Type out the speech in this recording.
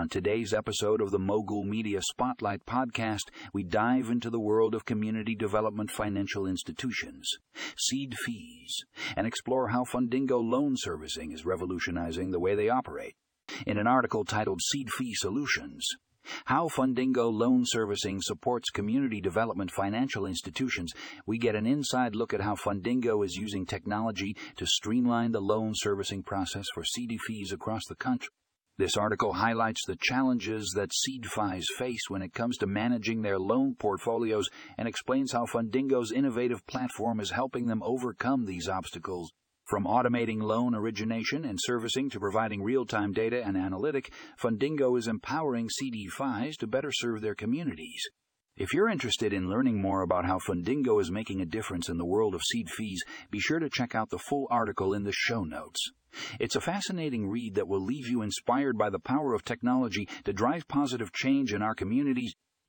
On today's episode of the Mogul Media Spotlight podcast, we dive into the world of community development financial institutions, seed fees, and explore how Fundingo loan servicing is revolutionizing the way they operate. In an article titled Seed Fee Solutions, how Fundingo loan servicing supports community development financial institutions, we get an inside look at how Fundingo is using technology to streamline the loan servicing process for CDFIs across the country. This article highlights the challenges that CDFIs face when it comes to managing their loan portfolios and explains how Fundingo's innovative platform is helping them overcome these obstacles. From automating loan origination and servicing to providing real time data and analytic, Fundingo is empowering CDFIs to better serve their communities. If you're interested in learning more about how Fundingo is making a difference in the world of seed fees, be sure to check out the full article in the show notes. It's a fascinating read that will leave you inspired by the power of technology to drive positive change in our communities